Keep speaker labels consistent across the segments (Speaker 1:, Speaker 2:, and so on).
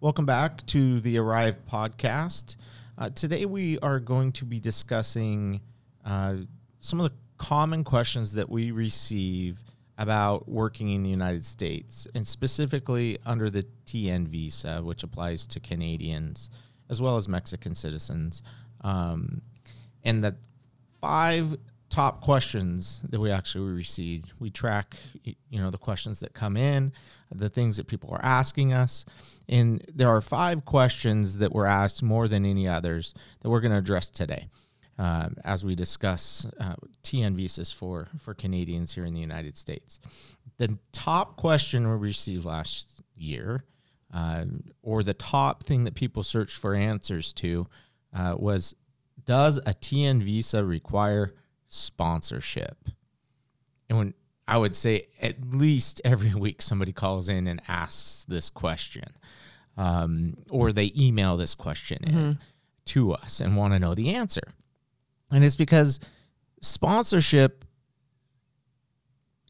Speaker 1: Welcome back to the Arrive podcast. Uh, today we are going to be discussing uh, some of the common questions that we receive about working in the United States, and specifically under the TN visa, which applies to Canadians as well as Mexican citizens. Um, and the five top questions that we actually received. We track, you know, the questions that come in, the things that people are asking us, and there are five questions that were asked more than any others that we're going to address today. Uh, as we discuss uh, TN visas for, for Canadians here in the United States. The top question we received last year, uh, or the top thing that people searched for answers to, uh, was Does a TN visa require sponsorship? And when I would say at least every week somebody calls in and asks this question, um, or they email this question mm-hmm. in to us and want to know the answer. And it's because sponsorship,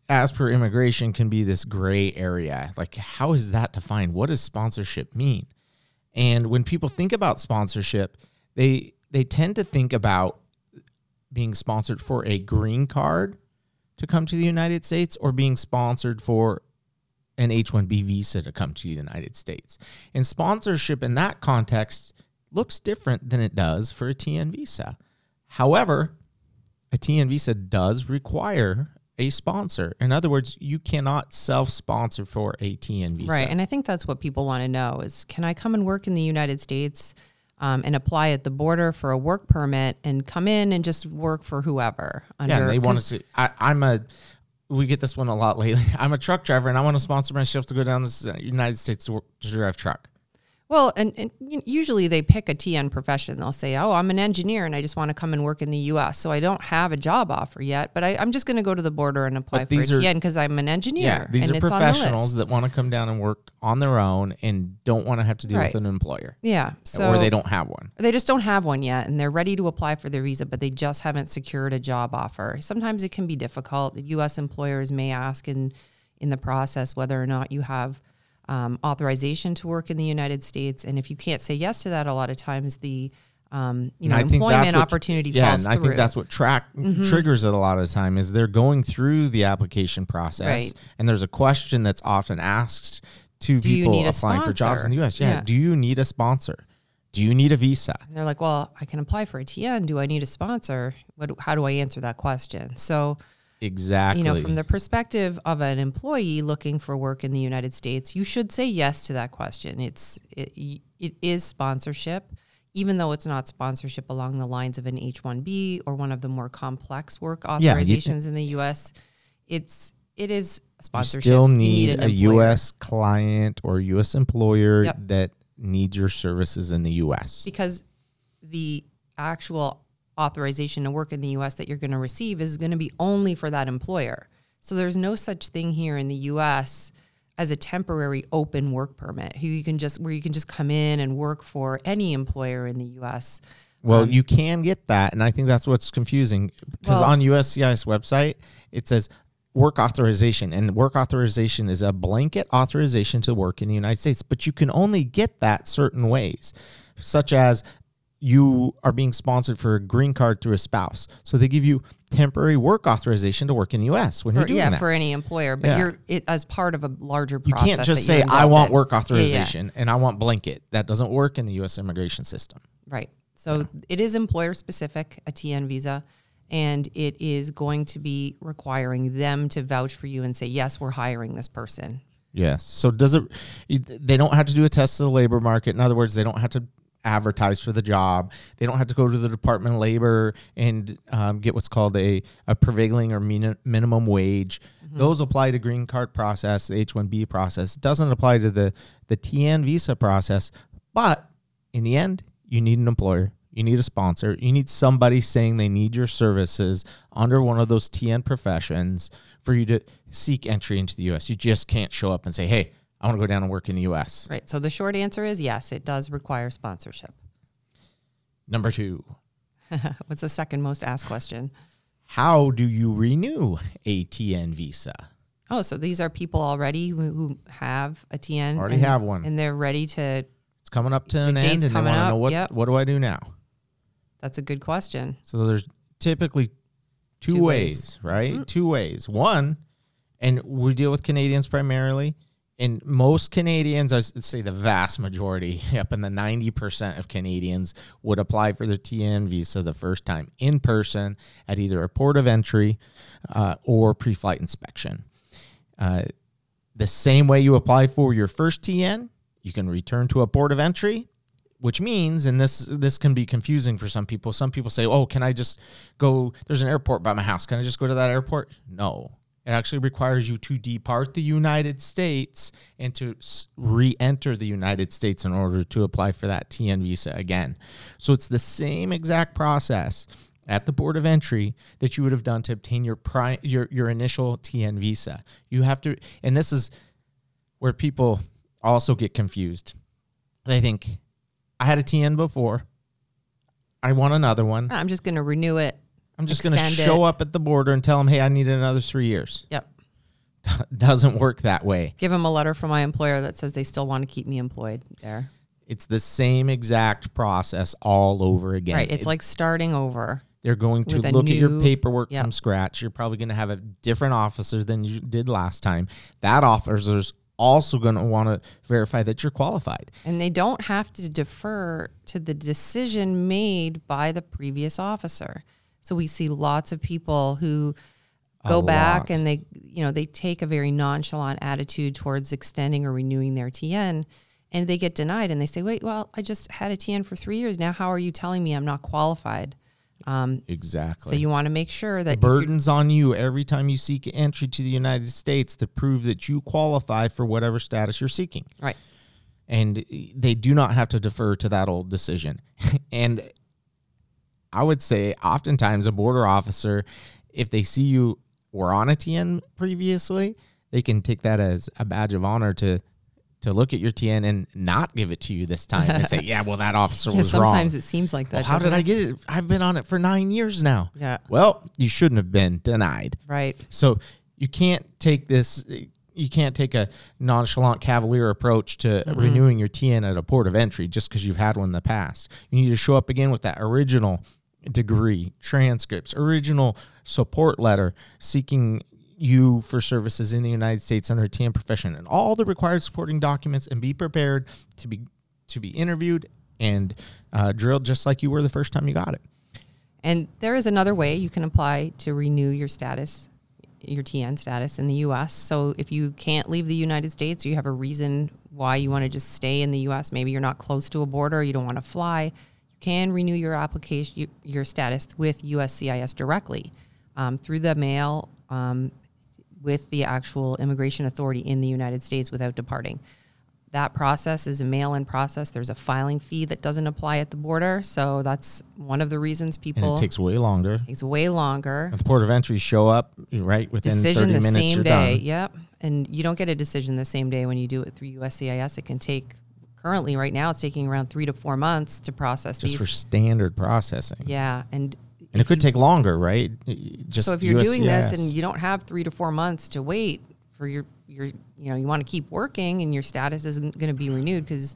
Speaker 1: as per immigration, can be this gray area. Like, how is that defined? What does sponsorship mean? And when people think about sponsorship, they they tend to think about being sponsored for a green card to come to the United States or being sponsored for an H 1B visa to come to the United States. And sponsorship in that context looks different than it does for a TN visa. However, a TN visa does require a sponsor. In other words, you cannot self-sponsor for a TN visa.
Speaker 2: Right, and I think that's what people want to know is can I come and work in the United States um, and apply at the border for a work permit and come in and just work for whoever?
Speaker 1: Under, yeah, they want to see. I, I'm a we get this one a lot lately. I'm a truck driver and I want to sponsor myself to go down the United States to, work, to drive truck.
Speaker 2: Well, and, and, usually they pick a TN profession. They'll say, "Oh, I'm an engineer and I just want to come and work in the U.S. So I don't have a job offer yet, but I, am just going to go to the border and apply for a TN because I'm an engineer." Yeah,
Speaker 1: these are professionals that want to come down and work on their own and don't want to have to deal right. with an employer.
Speaker 2: Yeah,
Speaker 1: so or they don't have one.
Speaker 2: They just don't have one yet, and they're ready to apply for their visa, but they just haven't secured a job offer. Sometimes it can be difficult. U.S. employers may ask in in the process whether or not you have um, authorization to work in the United States. And if you can't say yes to that, a lot of times the um, you know, employment opportunity
Speaker 1: yeah,
Speaker 2: falls
Speaker 1: and I think that's what track mm-hmm. triggers it a lot of the time is they're going through the application process, right. and there's a question that's often asked to do people applying for jobs in the U.S. Yeah, yeah, do you need a sponsor? Do you need a visa?
Speaker 2: And they're like, well, I can apply for a TN. Do I need a sponsor? What? How do I answer that question? So
Speaker 1: Exactly.
Speaker 2: You know, from the perspective of an employee looking for work in the United States, you should say yes to that question. It's it, it is sponsorship, even though it's not sponsorship along the lines of an H-1B or one of the more complex work authorizations yeah, in the US. It's it is sponsorship.
Speaker 1: You still need, you need a US client or US employer yep. that needs your services in the US.
Speaker 2: Because the actual authorization to work in the US that you're going to receive is going to be only for that employer. So there's no such thing here in the US as a temporary open work permit who you can just where you can just come in and work for any employer in the US.
Speaker 1: Well, um, you can get that and I think that's what's confusing because well, on USCIS website it says work authorization and work authorization is a blanket authorization to work in the United States, but you can only get that certain ways such as you are being sponsored for a green card through a spouse. So they give you temporary work authorization to work in the U.S. when
Speaker 2: for,
Speaker 1: you're doing
Speaker 2: yeah,
Speaker 1: that.
Speaker 2: for any employer, but yeah. you're it, as part of a larger process.
Speaker 1: You can't just say I want work authorization yeah. and I want blanket. That doesn't work in the U.S. immigration system.
Speaker 2: Right. So it is employer specific, a TN visa, and it is going to be requiring them to vouch for you and say yes, we're hiring this person.
Speaker 1: Yes. So does it? They don't have to do a test of the labor market. In other words, they don't have to advertise for the job. They don't have to go to the Department of Labor and um, get what's called a, a prevailing or min- minimum wage. Mm-hmm. Those apply to green card process, the H-1B process. It doesn't apply to the, the TN visa process. But in the end, you need an employer. You need a sponsor. You need somebody saying they need your services under one of those TN professions for you to seek entry into the U.S. You just can't show up and say, hey, I want to go down and work in the US.
Speaker 2: Right. So the short answer is yes, it does require sponsorship.
Speaker 1: Number two.
Speaker 2: What's the second most asked question?
Speaker 1: How do you renew a TN visa?
Speaker 2: Oh, so these are people already who, who have a TN.
Speaker 1: Already and, have one.
Speaker 2: And they're ready to It's
Speaker 1: coming up to an end, and they want to know what
Speaker 2: yep.
Speaker 1: what do I do now?
Speaker 2: That's a good question.
Speaker 1: So there's typically two,
Speaker 2: Two
Speaker 1: ways,
Speaker 2: ways.
Speaker 1: right?
Speaker 2: Mhm.
Speaker 1: Two ways. One, and we deal with Canadians primarily. And most Canadians, I s- say the vast majority, up in the 90% of Canadians would apply for the TN visa the first time in person at either a port of entry uh, or pre flight inspection. Uh, the same way you apply for your first TN, you can return to a port of entry, which means, and this this can be confusing for some people. Some people say, "Oh, can I just go? There's an airport by my house. Can I just go to that airport?" No, it actually requires you to depart the United States and to re-enter the United States in order to apply for that TN visa again. So it's the same exact process at the port of entry that you would have done to obtain your pri- your your initial TN visa. You have to, and this is where people also get confused. They think I had a TN before. I want another one.
Speaker 2: I'm just going to renew it.
Speaker 1: I'm just going to show
Speaker 2: it.
Speaker 1: up at the border and tell them, "Hey, I need another 3 years."
Speaker 2: Yep.
Speaker 1: Doesn't work that way.
Speaker 2: Give them a letter from my employer that says they still want to keep me employed there.
Speaker 1: It's the same exact process all over again.
Speaker 2: Right. It's
Speaker 1: It-
Speaker 2: like starting over.
Speaker 1: they're going to look at your paperwork
Speaker 2: Yep.
Speaker 1: from scratch. You're probably going to have a different officer than you did last time. That officer's also going to want to verify that you're qualified.
Speaker 2: And they don't have to defer to the decision made by the previous officer. So we see lots of people who go back and they you know they take a very nonchalant attitude towards extending or renewing their TN and they get denied and they say wait well I just had a TN for 3 years now how are you telling me I'm not qualified um,
Speaker 1: Exactly.
Speaker 2: so you want to make sure that
Speaker 1: The burden's on you every time you seek entry to the United States to prove that you qualify for whatever status you're seeking.
Speaker 2: right
Speaker 1: And they do not have to defer to that old decision. and I would say oftentimes a border officer, if they see you were on a TN previously, they can take that as a badge of honor to to look at your TN and not give it to you this time and say, yeah, well, that officer
Speaker 2: yeah,
Speaker 1: was
Speaker 2: sometimes
Speaker 1: wrong.
Speaker 2: it seems like that
Speaker 1: Well, how did
Speaker 2: doesn't
Speaker 1: I get it? I've been on it for nine years now.
Speaker 2: yeah
Speaker 1: Well, you shouldn't have been denied.
Speaker 2: right
Speaker 1: So you can't take this. You can't take a nonchalant, cavalier approach to mm-hmm. renewing your TN at a port of entry just because you've had one in the past. You need to show up again with that original degree, transcripts, original support letter seeking you for services in the United States under TN profession, and all the required supporting documents, and be prepared to be to be interviewed and uh, drilled just like you were the first time you got it.
Speaker 2: And there is another way you can apply to renew your status, your TN status in the US. So if you can't leave the United States, you have a reason why you want to just stay in the US, maybe you're not close to a border, you don't want to fly, can renew your application, your status with USCIS directly um, through the mail um, with the actual immigration authority in the United States without departing. That process is a mail-in process. There's a filing fee that doesn't apply at the border, so that's one of the reasons
Speaker 1: And
Speaker 2: people
Speaker 1: it takes way longer.
Speaker 2: takes way longer.
Speaker 1: At the port of entry, show up right within
Speaker 2: Decision
Speaker 1: 30
Speaker 2: the
Speaker 1: minutes.
Speaker 2: same day.
Speaker 1: done.
Speaker 2: Yep, and you don't get a decision the same day when you do it through USCIS. It can take currently right now it's taking around three to four months to process
Speaker 1: Just
Speaker 2: these.
Speaker 1: for standard processing.
Speaker 2: yeah, and
Speaker 1: And it could take longer, right? Just
Speaker 2: so if you're doing this and you don't have three to four months to wait for your your you know you want to keep working and your status isn't going to be renewed because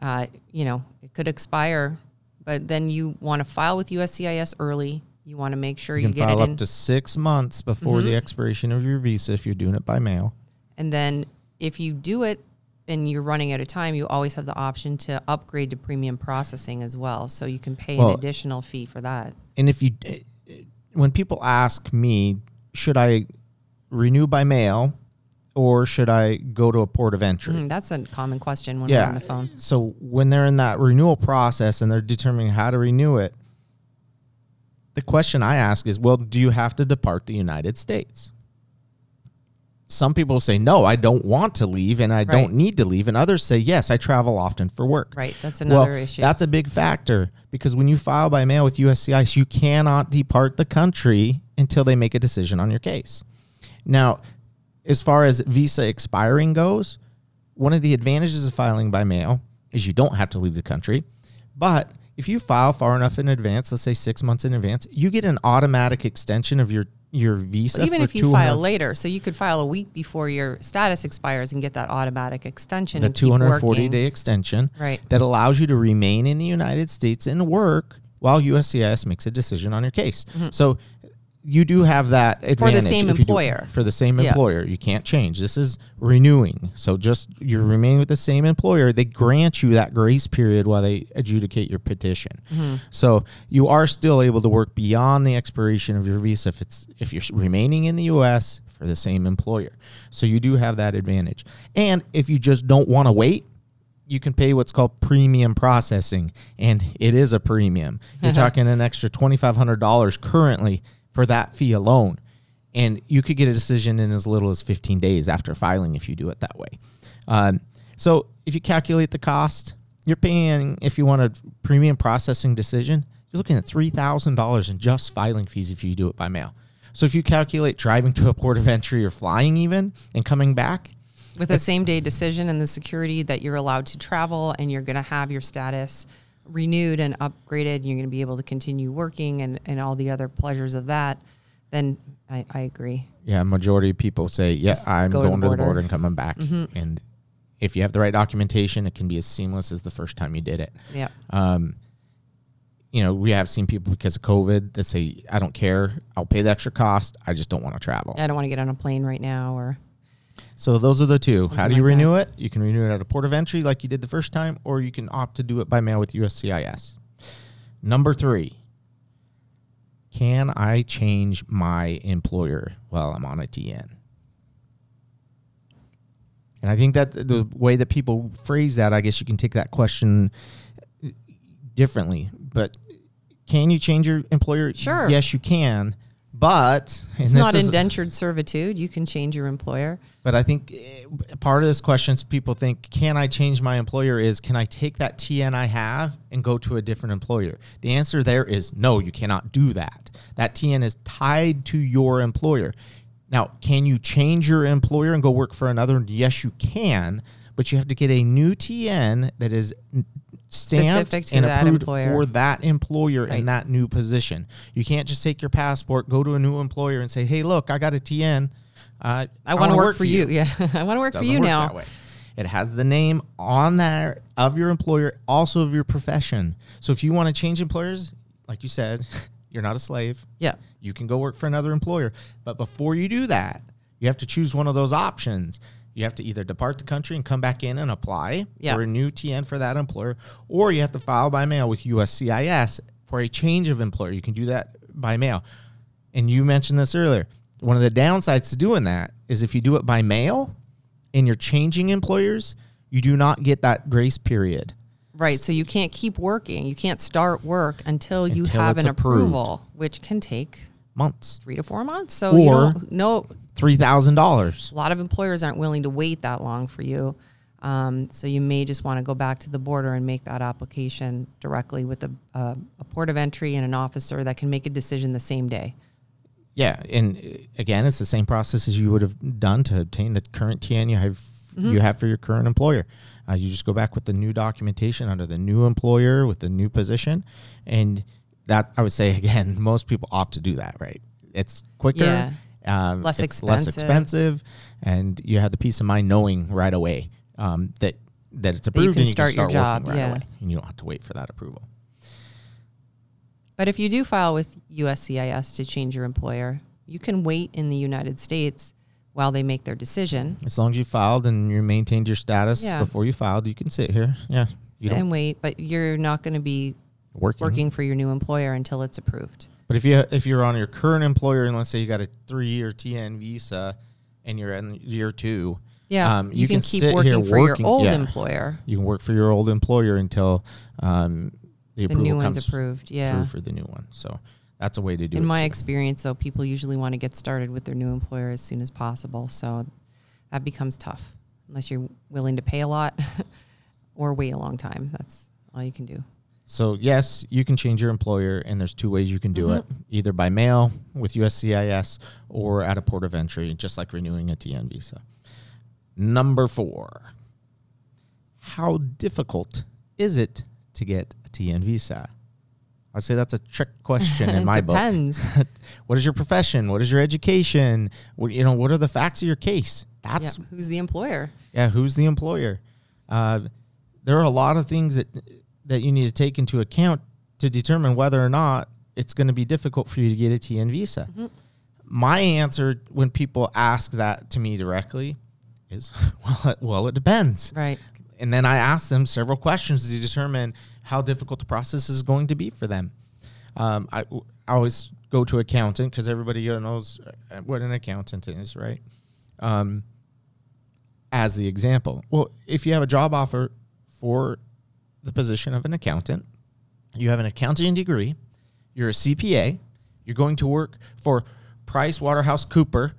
Speaker 2: uh, you know it could expire, but then you want to file with USCIS early. You want to make sure
Speaker 1: you
Speaker 2: you,
Speaker 1: can
Speaker 2: get
Speaker 1: file
Speaker 2: it
Speaker 1: up
Speaker 2: in,
Speaker 1: to six months before
Speaker 2: Mm-hmm.
Speaker 1: the expiration of your visa if you're doing it by mail.
Speaker 2: and then if you do it and you're running out of time, you always have the option to upgrade to premium processing as well. So you can pay
Speaker 1: Well-
Speaker 2: an additional fee for that.
Speaker 1: And if you, when people ask me, should I renew by mail or should I go to a port of entry?
Speaker 2: Mm, that's a common question when we're on the phone.
Speaker 1: So when they're in that renewal process and they're determining how to renew it, the question I ask is, well, do you have to depart the United States? Some people say, no, I don't want to leave and I
Speaker 2: Right.
Speaker 1: don't need to leave. And others say, yes, I travel often for work.
Speaker 2: Right. That's another
Speaker 1: well,
Speaker 2: issue.
Speaker 1: That's a big factor because when you file by mail with USCIS, you cannot depart the country until they make a decision on your case. Now, as far as visa expiring goes, one of the advantages of filing by mail is you don't have to leave the country. But if you file far enough in advance, let's say six months in advance, you get an automatic extension of your your visa.
Speaker 2: Even if you
Speaker 1: 200
Speaker 2: file later, so you could file a week before your status expires and get that automatic extension.
Speaker 1: the 240 day extension
Speaker 2: Right.
Speaker 1: that allows you to remain in the United States and work while USCIS makes a decision on your case. Mm-hmm. So you do have that advantage.
Speaker 2: For the same
Speaker 1: you do-
Speaker 2: employer.
Speaker 1: for the same
Speaker 2: Yeah.
Speaker 1: employer, you can't change. This is renewing. So just you're remaining with the same employer. They grant you that grace period while they adjudicate your petition.
Speaker 2: Mm-hmm.
Speaker 1: So you are still able to work beyond the expiration of your visa if it's if you're remaining in the U.S. for the same employer. So you do have that advantage. And if you just don't want to wait, you can pay what's called premium processing, and it is a premium. You're talking an extra twenty five hundred dollars currently for that fee alone, and you could get a decision in as little as fifteen days after filing if you do it that way. Um, so if you calculate the cost, you're paying if you want a premium processing decision, you're looking at three thousand dollars in just filing fees if you do it by mail. So if you calculate driving to a port of entry or flying even and coming back,
Speaker 2: with a same day decision and the security that you're allowed to travel and you're going to have your status renewed and upgraded, you're going to be able to continue working and, and all the other pleasures of that, then I, I agree.
Speaker 1: Yeah, majority of people say, "Yeah, I'm
Speaker 2: go to the
Speaker 1: going to the
Speaker 2: border. Mm-hmm.
Speaker 1: border and coming back." And if you have the right documentation, it can be as seamless as the first time you did it.
Speaker 2: Yeah.
Speaker 1: Um, you know, we have seen people because of COVID that say, "I don't care. I'll pay the extra cost. I just don't want to travel."
Speaker 2: I don't want to get on a plane right now or
Speaker 1: So those are the two. How do you
Speaker 2: like that.
Speaker 1: renew it? You can renew it at a port of entry like you did the first time, or you can opt to do it by mail with USCIS. Number three. Can I change my employer while I'm on a TN? And I think that the way that people phrase that, I guess you can take that question differently. But can you change your employer?
Speaker 2: Sure.
Speaker 1: Yes, you can. But
Speaker 2: it's not
Speaker 1: is-
Speaker 2: indentured servitude. You can change your employer.
Speaker 1: but I think eh, part of this question is people think, can I change my employer? Is can I take that TN I have and go to a different employer? The answer there is no, you cannot do that. That TN is tied to your employer. Now, can you change your employer and go work for another? Yes, you can, but you have to get a new TN that is stamped
Speaker 2: Specific to
Speaker 1: and
Speaker 2: that
Speaker 1: approved
Speaker 2: employer.
Speaker 1: for that employer
Speaker 2: Right.
Speaker 1: in that new position. You can't just take your passport, go to a new employer, and say, "Hey, look, I got a TN. Uh,
Speaker 2: I, want to
Speaker 1: wanna
Speaker 2: work, for you. Yeah. I want to work for you
Speaker 1: work
Speaker 2: now.
Speaker 1: It has the name on there of your employer, also of your profession. So if you want to change employers, like you said, you're not a slave.
Speaker 2: Yeah.
Speaker 1: You can go work for another employer. But before you do that, you have to choose one of those options. You have to either depart the country and come back in and apply
Speaker 2: Yeah.
Speaker 1: for a new TN for that employer, or you have to file by mail with USCIS for a change of employer. You can do that by mail. And you mentioned this earlier. One of the downsides to doing that is if you do it by mail and you're changing employers, you do not get that grace period.
Speaker 2: Right. So you can't keep working. You can't start work until you
Speaker 1: Until
Speaker 2: have an
Speaker 1: approved.
Speaker 2: approval, which can take
Speaker 1: Months,
Speaker 2: three to four months. So you
Speaker 1: Or-
Speaker 2: don't no
Speaker 1: three thousand dollars.
Speaker 2: a lot of employers aren't willing to wait that long for you. Um, so you may just want to go back to the border and make that application directly with a, uh, a port of entry and an officer that can make a decision the same day.
Speaker 1: Yeah, and uh, again, it's the same process as you would have done to obtain the current TN you have
Speaker 2: Mm-hmm.
Speaker 1: you have for your current employer. Uh, you just go back with the new documentation under the new employer with the new position, and that I would say again, most people opt to do that. Right? It's quicker,
Speaker 2: Yeah.
Speaker 1: Um,
Speaker 2: Less
Speaker 1: it's less
Speaker 2: expensive.
Speaker 1: expensive, and you have the peace of mind knowing right away um, that that it's
Speaker 2: you
Speaker 1: approved
Speaker 2: can
Speaker 1: and you
Speaker 2: start
Speaker 1: can start working
Speaker 2: job,
Speaker 1: right
Speaker 2: yeah.
Speaker 1: away, and you don't have to wait for that approval.
Speaker 2: But if you do file with USCIS to change your employer, you can wait in the United States while they make their decision
Speaker 1: As long as you filed and you maintained your status
Speaker 2: Yeah.
Speaker 1: before you filed, you can sit here. Yeah, you
Speaker 2: and wait, but you're not going to be
Speaker 1: working.
Speaker 2: working for your new employer until it's approved.
Speaker 1: But if you if you're on your current employer and let's say you got a three year TN visa and you're in year two,
Speaker 2: Yeah,
Speaker 1: um,
Speaker 2: you, can,
Speaker 1: sit
Speaker 2: keep working
Speaker 1: here
Speaker 2: for
Speaker 1: working-
Speaker 2: your old
Speaker 1: yeah,
Speaker 2: employer.
Speaker 1: You can work for your old employer until um, the,
Speaker 2: The
Speaker 1: approval
Speaker 2: new one's approved. Yeah.
Speaker 1: for the new one. So that's a way to do
Speaker 2: In
Speaker 1: it.
Speaker 2: In my
Speaker 1: too.
Speaker 2: experience, though, people usually want to get started with their new employer as soon as possible. So that becomes tough unless you're willing to pay a lot or wait a long time. That's all you can do.
Speaker 1: So yes, you can change your employer, and there's two ways you can do
Speaker 2: Mhm.
Speaker 1: it: either by mail with USCIS or at a port of entry, just like renewing a TN visa. Number four: How difficult is it to get a TN visa? I'd say that's a trick question in my book.
Speaker 2: Depends.
Speaker 1: What is your profession? What is your education? What, you know, what are the facts of your case?
Speaker 2: Yeah.
Speaker 1: That's
Speaker 2: Who's the employer?
Speaker 1: yeah. Who's the employer? Uh, there are a lot of things that that you need to take into account to determine whether or not it's going to be difficult for you to get a TN visa. My answer when people ask that to me directly is, well, it, well, it depends.
Speaker 2: Right.
Speaker 1: And then I ask them several questions to determine how difficult the process is going to be for them. Um, I, I always go to accountant because everybody knows uh, what an accountant is, right? Um, as the example. Well, if you have a job offer for the position of an accountant, you have an accounting degree, you're a CPA, you're going to work for Price Waterhouse Cooper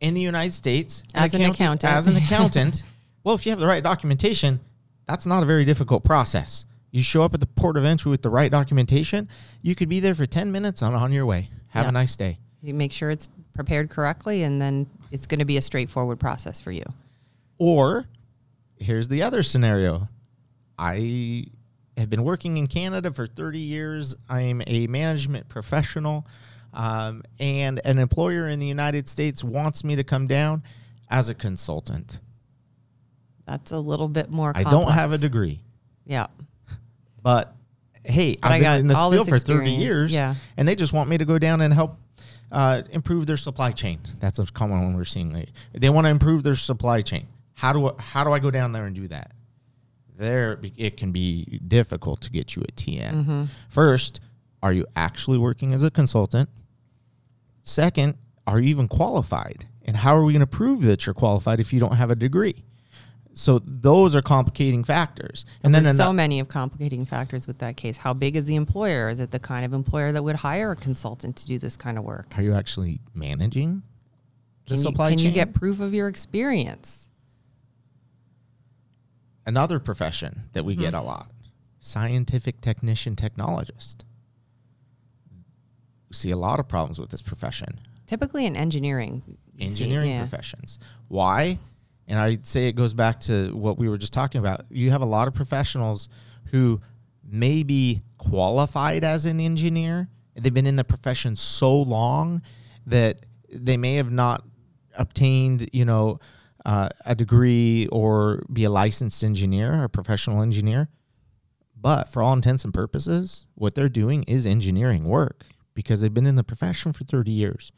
Speaker 1: in the United States
Speaker 2: As an accountant.
Speaker 1: As an accountant, well, if you have the right documentation, that's not a very difficult process. You show up at the port of entry with the right documentation, you could be there for 10 minutes and on your way. Have
Speaker 2: Yeah.
Speaker 1: a nice day.
Speaker 2: You make sure it's prepared correctly, and then it's going to be a straightforward process for you.
Speaker 1: Or here's the other scenario. I have been working in Canada for 30 years. I'm a management professional, um, and an employer in the United States wants me to come down as a consultant.
Speaker 2: That's a little bit more. Complicated.
Speaker 1: I don't have a degree,
Speaker 2: Yeah.
Speaker 1: but hey,
Speaker 2: But I
Speaker 1: I've been
Speaker 2: got
Speaker 1: in this field
Speaker 2: this
Speaker 1: for 30 years,
Speaker 2: Yeah.
Speaker 1: and they just want me to go down and help uh, improve their supply chain. That's a common one we're seeing. lately. They want to improve their supply chain. How do I, how do I go down there and do that? There, it can be difficult to get you a TN.
Speaker 2: Mm-hmm.
Speaker 1: First, are you actually working as a consultant? Second, are you even qualified? And how are we going to prove that you're qualified if you don't have a degree? So those are complicating factors. And then
Speaker 2: so many of complicating factors with that case. How big is the employer? Is it the kind of employer that would hire a consultant to do this kind of work?
Speaker 1: are you actually managing the
Speaker 2: Can, you, can
Speaker 1: chain?
Speaker 2: you get proof of your experience?
Speaker 1: Another profession that we get hmm. a lot scientific technician technologist. We see a lot of problems with this profession.
Speaker 2: Typically in engineering. you see-
Speaker 1: engineering
Speaker 2: yeah.
Speaker 1: professions. Why? And i'd say it goes back to what we were just talking about. You have a lot of professionals who may be qualified as an engineer. They've been in the profession so long that they may have not obtained you know uh, a degree or be a licensed engineer a professional engineer but for all intents and purposes what they're doing is engineering work because they've been in the profession for 30 years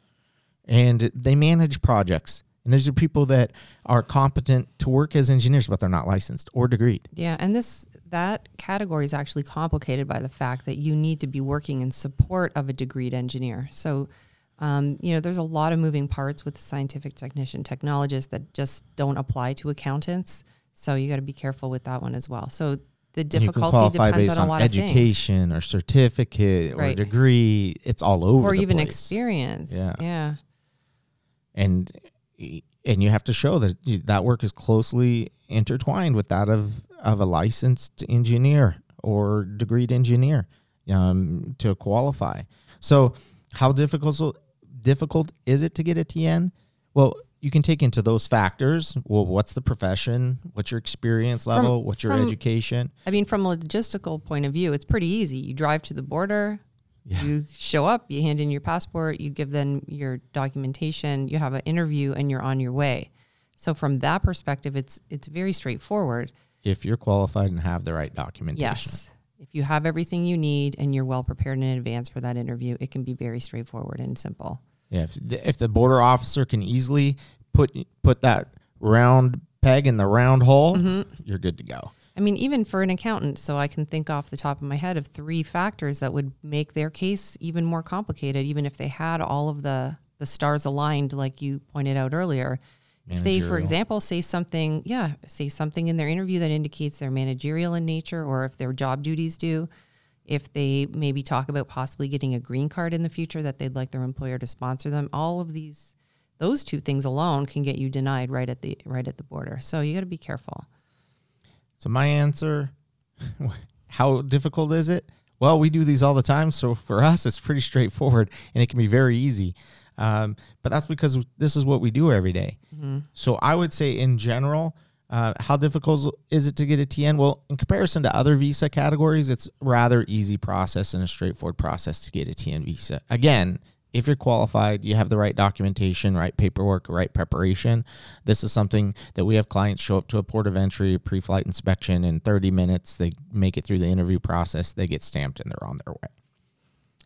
Speaker 1: and they manage projects. And these are people that are competent to work as engineers, but they're not licensed or degreed.
Speaker 2: Yeah, and this that category is actually complicated by the fact that you need to be working in support of a degreed engineer. So, um, you know, there's a lot of moving parts with scientific technician technologists that just don't apply to accountants. So you got to be careful with that one as well. So the
Speaker 1: And you can
Speaker 2: difficulty depends
Speaker 1: based
Speaker 2: on a
Speaker 1: on
Speaker 2: lot of
Speaker 1: education or certificate or degree. It's all over
Speaker 2: or even
Speaker 1: place.
Speaker 2: experience.
Speaker 1: Yeah.
Speaker 2: yeah.
Speaker 1: and and you have to show that that work is closely intertwined with that of of a licensed engineer or degreed engineer um, to qualify. So, how difficult difficult is it to get a TN? Well, you can take into those factors. Well, what's the profession? What's your experience level? what's your
Speaker 2: from-
Speaker 1: education?
Speaker 2: I mean, from a logistical point of view, it's pretty easy. You drive to the border,
Speaker 1: Yeah.
Speaker 2: you show up, you hand in your passport, you give them your documentation, you have an interview, and you're on your way. So from that perspective, it's it's very straightforward.
Speaker 1: If you're qualified and have the right documentation.
Speaker 2: Yes. If you have everything you need and you're well prepared in advance for that interview, it can be very straightforward and simple.
Speaker 1: Yeah, if the, if the border officer can easily put put that round peg in the round hole,
Speaker 2: Mm-hmm.
Speaker 1: you're good to go.
Speaker 2: I mean, even for an accountant, so I can think off the top of my head of three factors that would make their case even more complicated, even if they had all of the the stars aligned, like you pointed out earlier. If they, for example, say something, yeah, say something in their interview that indicates they're managerial in nature, or if their job duties do, if they maybe talk about possibly getting a green card in the future that they'd like their employer to sponsor them, all of these, those two things alone can get you denied right at the right at the border. So you got to be careful.
Speaker 1: So my answer, how difficult is it? Well, we do these all the time, so for us, it's pretty straightforward, and it can be very easy. Um, but that's because this is what we do every day. So I would say, in general, Uh, how difficult is it to get a TN? Well, in comparison to other visa categories, it's rather easy process and a straightforward process to get a TN visa. Again, if you're qualified, you have the right documentation, right paperwork, right preparation. This is something that we have clients show up to a port of entry, pre-flight inspection in 30 minutes. They make it through the interview process, they get stamped, and they're on their way.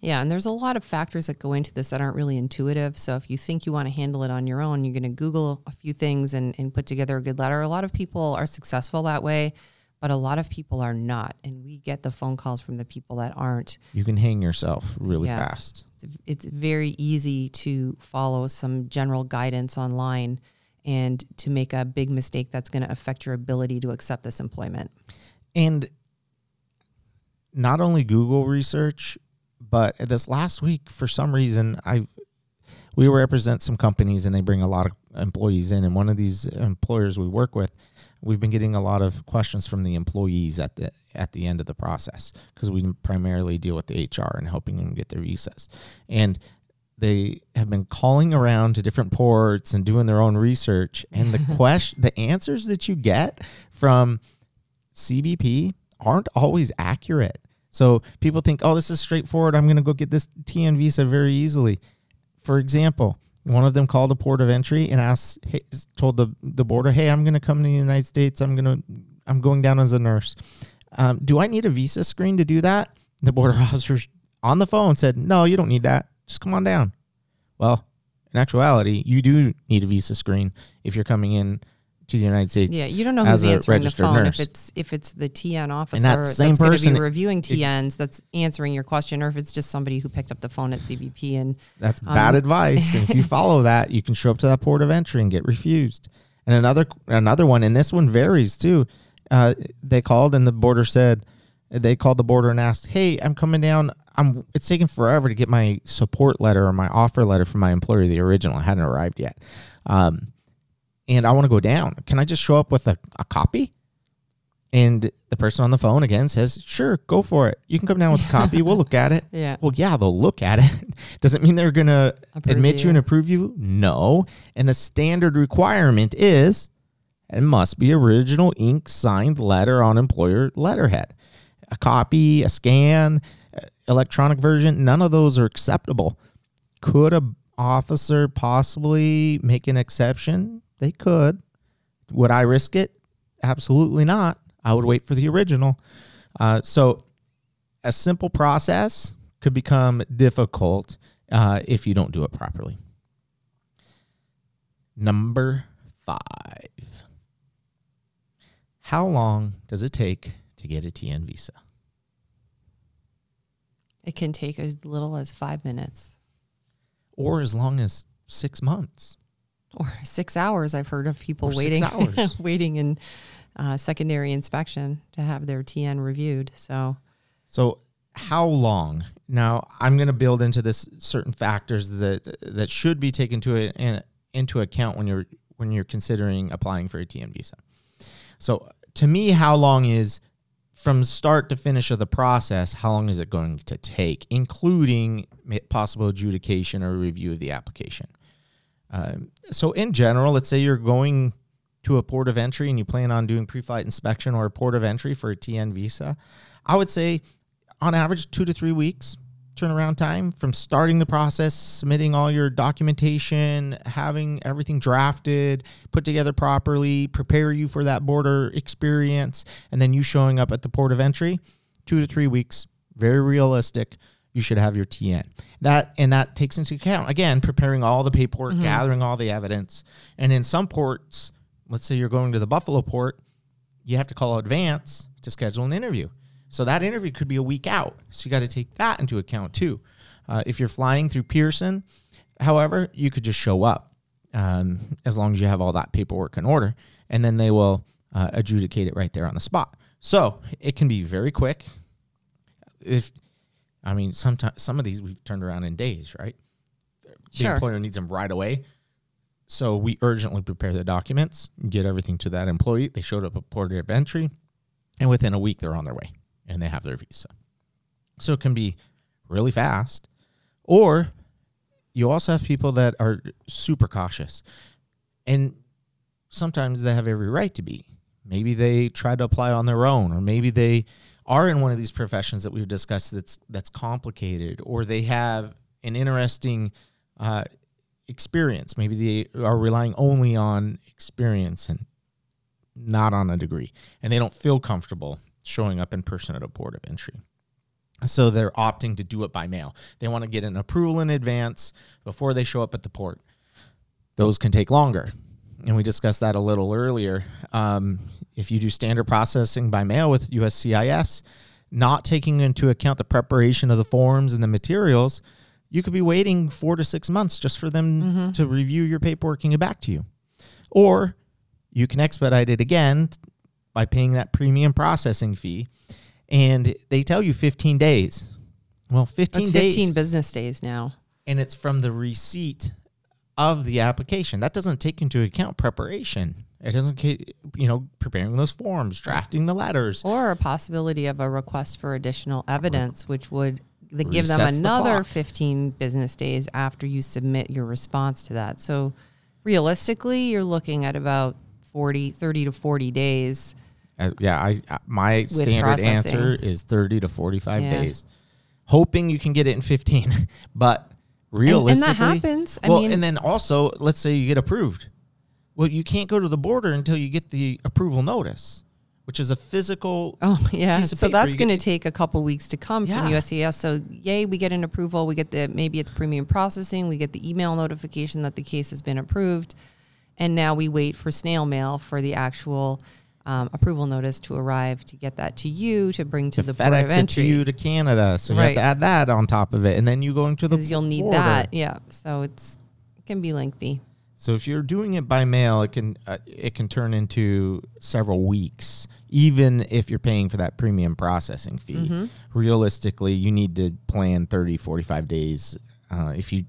Speaker 2: Yeah, and there's a lot of factors that go into this that aren't really intuitive. So if you think you want to handle it on your own, you're going to Google a few things and, and put together a good letter. A lot of people are successful that way, but a lot of people are not. And we get the phone calls from the people that aren't.
Speaker 1: You can hang yourself really
Speaker 2: Yeah.
Speaker 1: fast.
Speaker 2: It's, it's very easy to follow some general guidance online and to make a big mistake that's going to affect your ability to accept this employment.
Speaker 1: And not only Google research, but this last week, for some reason, I we represent some companies and they bring a lot of employees in. And one of these employers we work with, we've been getting a lot of questions from the employees at the at the end of the process because we primarily deal with the HR and helping them get their visas. And they have been calling around to different ports and doing their own research. And the question, the answers that you get from CBP aren't always accurate. So people think, oh, this is straightforward. I'm going to go get this TN visa very easily. For example, one of them called a port of entry and asked, hey, told the, the border, hey, I'm going to come to the United States. I'm going to, I'm going down as a nurse. Um, do I need a visa screen to do that? The border officer on the phone said, no, you don't need that. Just come on down. Well, in actuality, you do need a visa screen if you're coming in to the United States.
Speaker 2: Yeah, you don't know who's answering the phone
Speaker 1: nurse.
Speaker 2: if it's if it's the TN officer
Speaker 1: that same
Speaker 2: that's going to
Speaker 1: person-
Speaker 2: be reviewing TNs that's answering your question, or if it's just somebody who picked up the phone at CBP and
Speaker 1: That's bad advice. And if you follow that, you can show up to that port of entry and get refused. And another another one, and this one varies too. Uh, they called and the border said they called the border and asked, "Hey, I'm coming down. I'm. It's taking forever to get my support letter or my offer letter from my employer. The original hadn't arrived yet, um, and I want to go down. Can I just show up with a, a copy?" And the person on the phone again says, "Sure, go for it. You can come down with a copy. We'll look at it."
Speaker 2: yeah,
Speaker 1: Well, yeah, they'll look at it. Doesn't mean they're going to admit you.
Speaker 2: you.
Speaker 1: and approve you. No. And the standard requirement is it must be original ink signed letter on employer letterhead. A copy, a scan, electronic version, none of those are acceptable. Could a officer possibly make an exception? They could. Would I risk it? Absolutely not. I would wait for the original. Uh, so a simple process could become difficult uh, if you don't do it properly. Number five. How long does it take to get a TN visa?
Speaker 2: it can take as little as five minutes
Speaker 1: Or as long as six months?
Speaker 2: Or six hours. I've heard of people
Speaker 1: Or six
Speaker 2: waiting,
Speaker 1: hours.
Speaker 2: waiting in uh, secondary inspection to have their TN reviewed. So
Speaker 1: So how long? Now I'm going to build into this certain factors that that should be taken to it in, into account when you're when you're considering applying for a TN visa. So to me, how long is from start to finish of the process? How long is it going to take, including possible adjudication or review of the application? Um, so in general, let's say you're going to a port of entry and you plan on doing pre-flight inspection or a port of entry for a TN visa, I would say on average two to three weeks turnaround time from starting the process, submitting all your documentation, having everything drafted, put together properly, prepare you for that border experience, and then you showing up at the port of entry, two to three weeks, very realistic. You should have your TN. That and that takes into account again preparing all the paperwork, gathering all the evidence, and in some ports, let's say you're going to the Buffalo port, you have to call advance to schedule an interview. So that interview could be a week out. So you got to take that into account too. Uh, if you're flying through Pearson, however, you could just show up um, as long as you have all that paperwork in order, and then they will uh, adjudicate it right there on the spot. So it can be very quick. If I mean, sometimes some of these we've turned around in days, right? The
Speaker 2: Sure.
Speaker 1: employer needs them right away. So we urgently prepare the documents, get everything to that employee. They showed up at port of entry, and within a week they're on their way and they have their visa. So it can be really fast. Or you also have people that are super cautious. And sometimes they have every right to be. Maybe they try to apply on their own, or maybe they are in one of these professions that we've discussed that's that's complicated, or they have an interesting uh, experience. Maybe they are relying only on experience and not on a degree, and they don't feel comfortable showing up in person at a port of entry. So they're opting to do it by mail. They want to get an approval in advance before they show up at the port. Those can take longer. And we discussed that a little earlier. Um, if you do standard processing by mail with USCIS, not taking into account the preparation of the forms and the materials, you could be waiting four to six months just for them mm-hmm. to review your paperwork and get back to you. Or you can expedite it again by paying that premium processing fee and they tell you 15 days. Well, 15
Speaker 2: That's
Speaker 1: days.
Speaker 2: 15 business days now.
Speaker 1: And it's from the receipt of the application. That doesn't take into account preparation. It doesn't, you know, preparing those forms, drafting the letters,
Speaker 2: or a possibility of a request for additional evidence, which would give them another the 15 business days after you submit your response to that. So, realistically, you're looking at about 40, 30 to 40 days
Speaker 1: uh, yeah, I uh, my standard answer is 30 to 45 yeah. days. Hoping you can get it in 15, but realistically,
Speaker 2: and, and that happens.
Speaker 1: I well, mean, and then also, let's say you get approved. Well, you can't go to the border until you get the approval notice, which is a physical.
Speaker 2: Oh yeah, so that's going to take a couple weeks to come yeah. from USCIS. So yay, we get an approval. We get the maybe it's premium processing. We get the email notification that the case has been approved, and now we wait for snail mail for the actual um, approval notice to arrive to get that to you to bring to, to the FedEx of entry.
Speaker 1: it to you to Canada. So you have to add that on top of it, and then you going to the
Speaker 2: you'll need border. that. Yeah, so it's it can be lengthy.
Speaker 1: So if you're doing it by mail, it can uh, it can turn into several weeks, even if you're paying for that premium processing fee. Mm-hmm. Realistically, you need to plan 30, 45 days. Uh, if you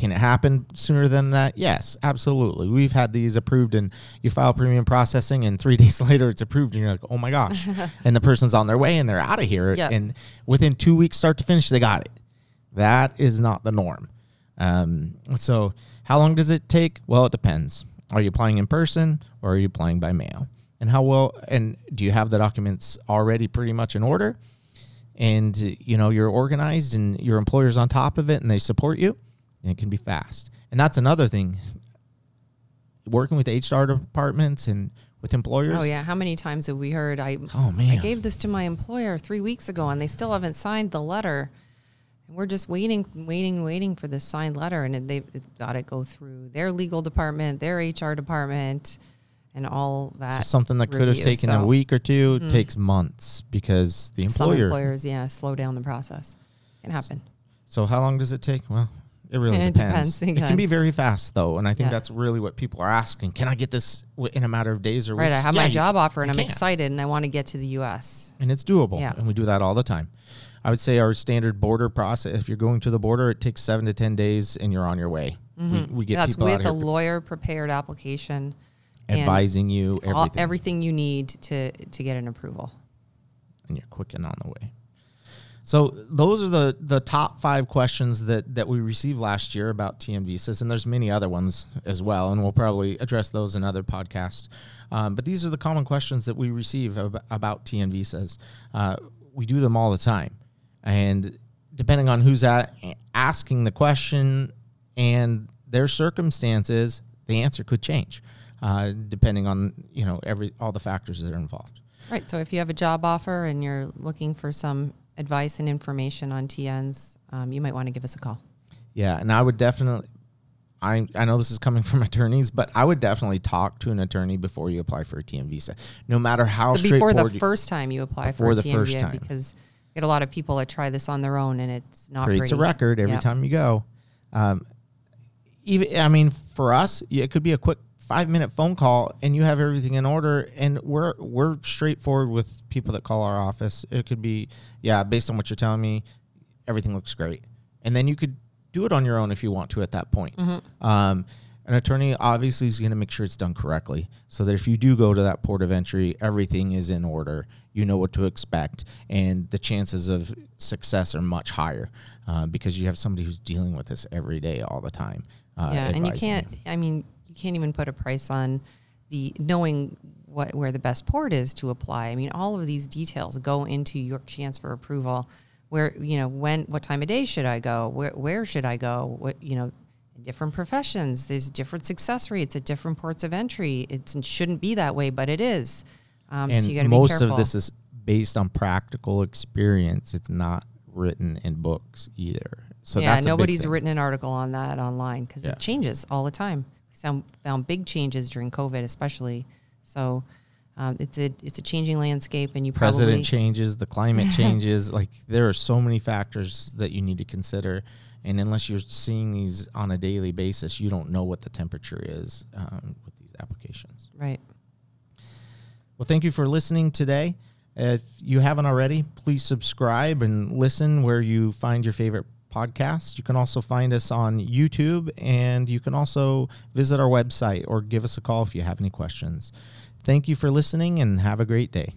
Speaker 1: can it happen sooner than that? Yes, absolutely. We've had these approved, and you file premium processing, and three days later it's approved, and you're like, oh my gosh. and the person's on their way and they're out of here. Yep. And within two weeks, start to finish, they got it. That is not the norm. Um, so, how long does it take? Well, it depends. Are you applying in person or are you applying by mail? And how well, and do you have the documents already pretty much in order? And, you know, you're organized and your employer's on top of it and they support you? and it can be fast. And that's another thing. Working with HR departments and with employers.
Speaker 2: Oh yeah, how many times have we heard I
Speaker 1: Oh man.
Speaker 2: I gave this to my employer 3 weeks ago and they still haven't signed the letter. And we're just waiting waiting waiting for this signed letter and they've got to go through their legal department, their HR department and all that.
Speaker 1: So something that could have taken so, a week or 2 mm-hmm. takes months because the employer
Speaker 2: Some employers yeah, slow down the process. Can happen.
Speaker 1: So how long does it take? Well, it really it depends. depends. It can be very fast though, and I think yeah. that's really what people are asking. Can I get this in a matter of days or
Speaker 2: right?
Speaker 1: Weeks?
Speaker 2: I have yeah, my job offer, and I'm can. excited, and I want to get to the U.S.
Speaker 1: And it's doable. Yeah. and we do that all the time. I would say our standard border process. If you're going to the border, it takes seven to ten days, and you're on your way. Mm-hmm. We, we, get
Speaker 2: that's
Speaker 1: people
Speaker 2: with a lawyer prepared application,
Speaker 1: advising you everything. All,
Speaker 2: everything you need to to get an approval.
Speaker 1: And you're quick and on the way. So those are the the top five questions that that we received last year about TN visas, and there's many other ones as well, and we'll probably address those in other podcasts. Um, but these are the common questions that we receive ab- about TN visas. Uh, we do them all the time, and depending on who's at asking the question and their circumstances, the answer could change, uh, depending on you know every all the factors that are involved.
Speaker 2: Right. So if you have a job offer and you're looking for some advice and information on TNs, um, you might want to give us a call.
Speaker 1: Yeah, and I would definitely. I, I know this is coming from attorneys, but I would definitely talk to an attorney before you apply for a TN visa, no matter how
Speaker 2: before the first time you apply for a TN visa, because you get a lot of people that try this on their own and it's not
Speaker 1: creates pretty. a record every yep. time you go. Um, even I mean, for us, it could be a quick five minute phone call and you have everything in order and we're we're straightforward with people that call our office it could be yeah based on what you're telling me everything looks great and then you could do it on your own if you want to at that point mm-hmm. um, an attorney obviously is going to make sure it's done correctly so that if you do go to that port of entry everything is in order you know what to expect and the chances of success are much higher uh, because you have somebody who's dealing with this every day all the time
Speaker 2: uh, yeah and you can't you. i mean you can't even put a price on the knowing what where the best port is to apply. I mean, all of these details go into your chance for approval. Where you know when, what time of day should I go? Where where should I go? What you know, different professions. There's different success rates at different ports of entry. It's, it shouldn't be that way, but it is. Um,
Speaker 1: and
Speaker 2: so you got to be careful.
Speaker 1: most of this is based on practical experience. It's not written in books either. So
Speaker 2: yeah, nobody's written an article on that online because
Speaker 1: Yeah.
Speaker 2: it changes all the time. We found, found big changes during COVID, especially. So um, it's a it's a changing landscape, and you
Speaker 1: president
Speaker 2: probably
Speaker 1: changes, the climate changes. Like there are so many factors that you need to consider, and unless you're seeing these on a daily basis, you don't know what the temperature is um, with these applications.
Speaker 2: right.
Speaker 1: Well, thank you for listening today. If you haven't already, please subscribe and listen where you find your favorite podcasts. You can also find us on YouTube, and you can also visit our website or give us a call if you have any questions. Thank you for listening, and have a great day.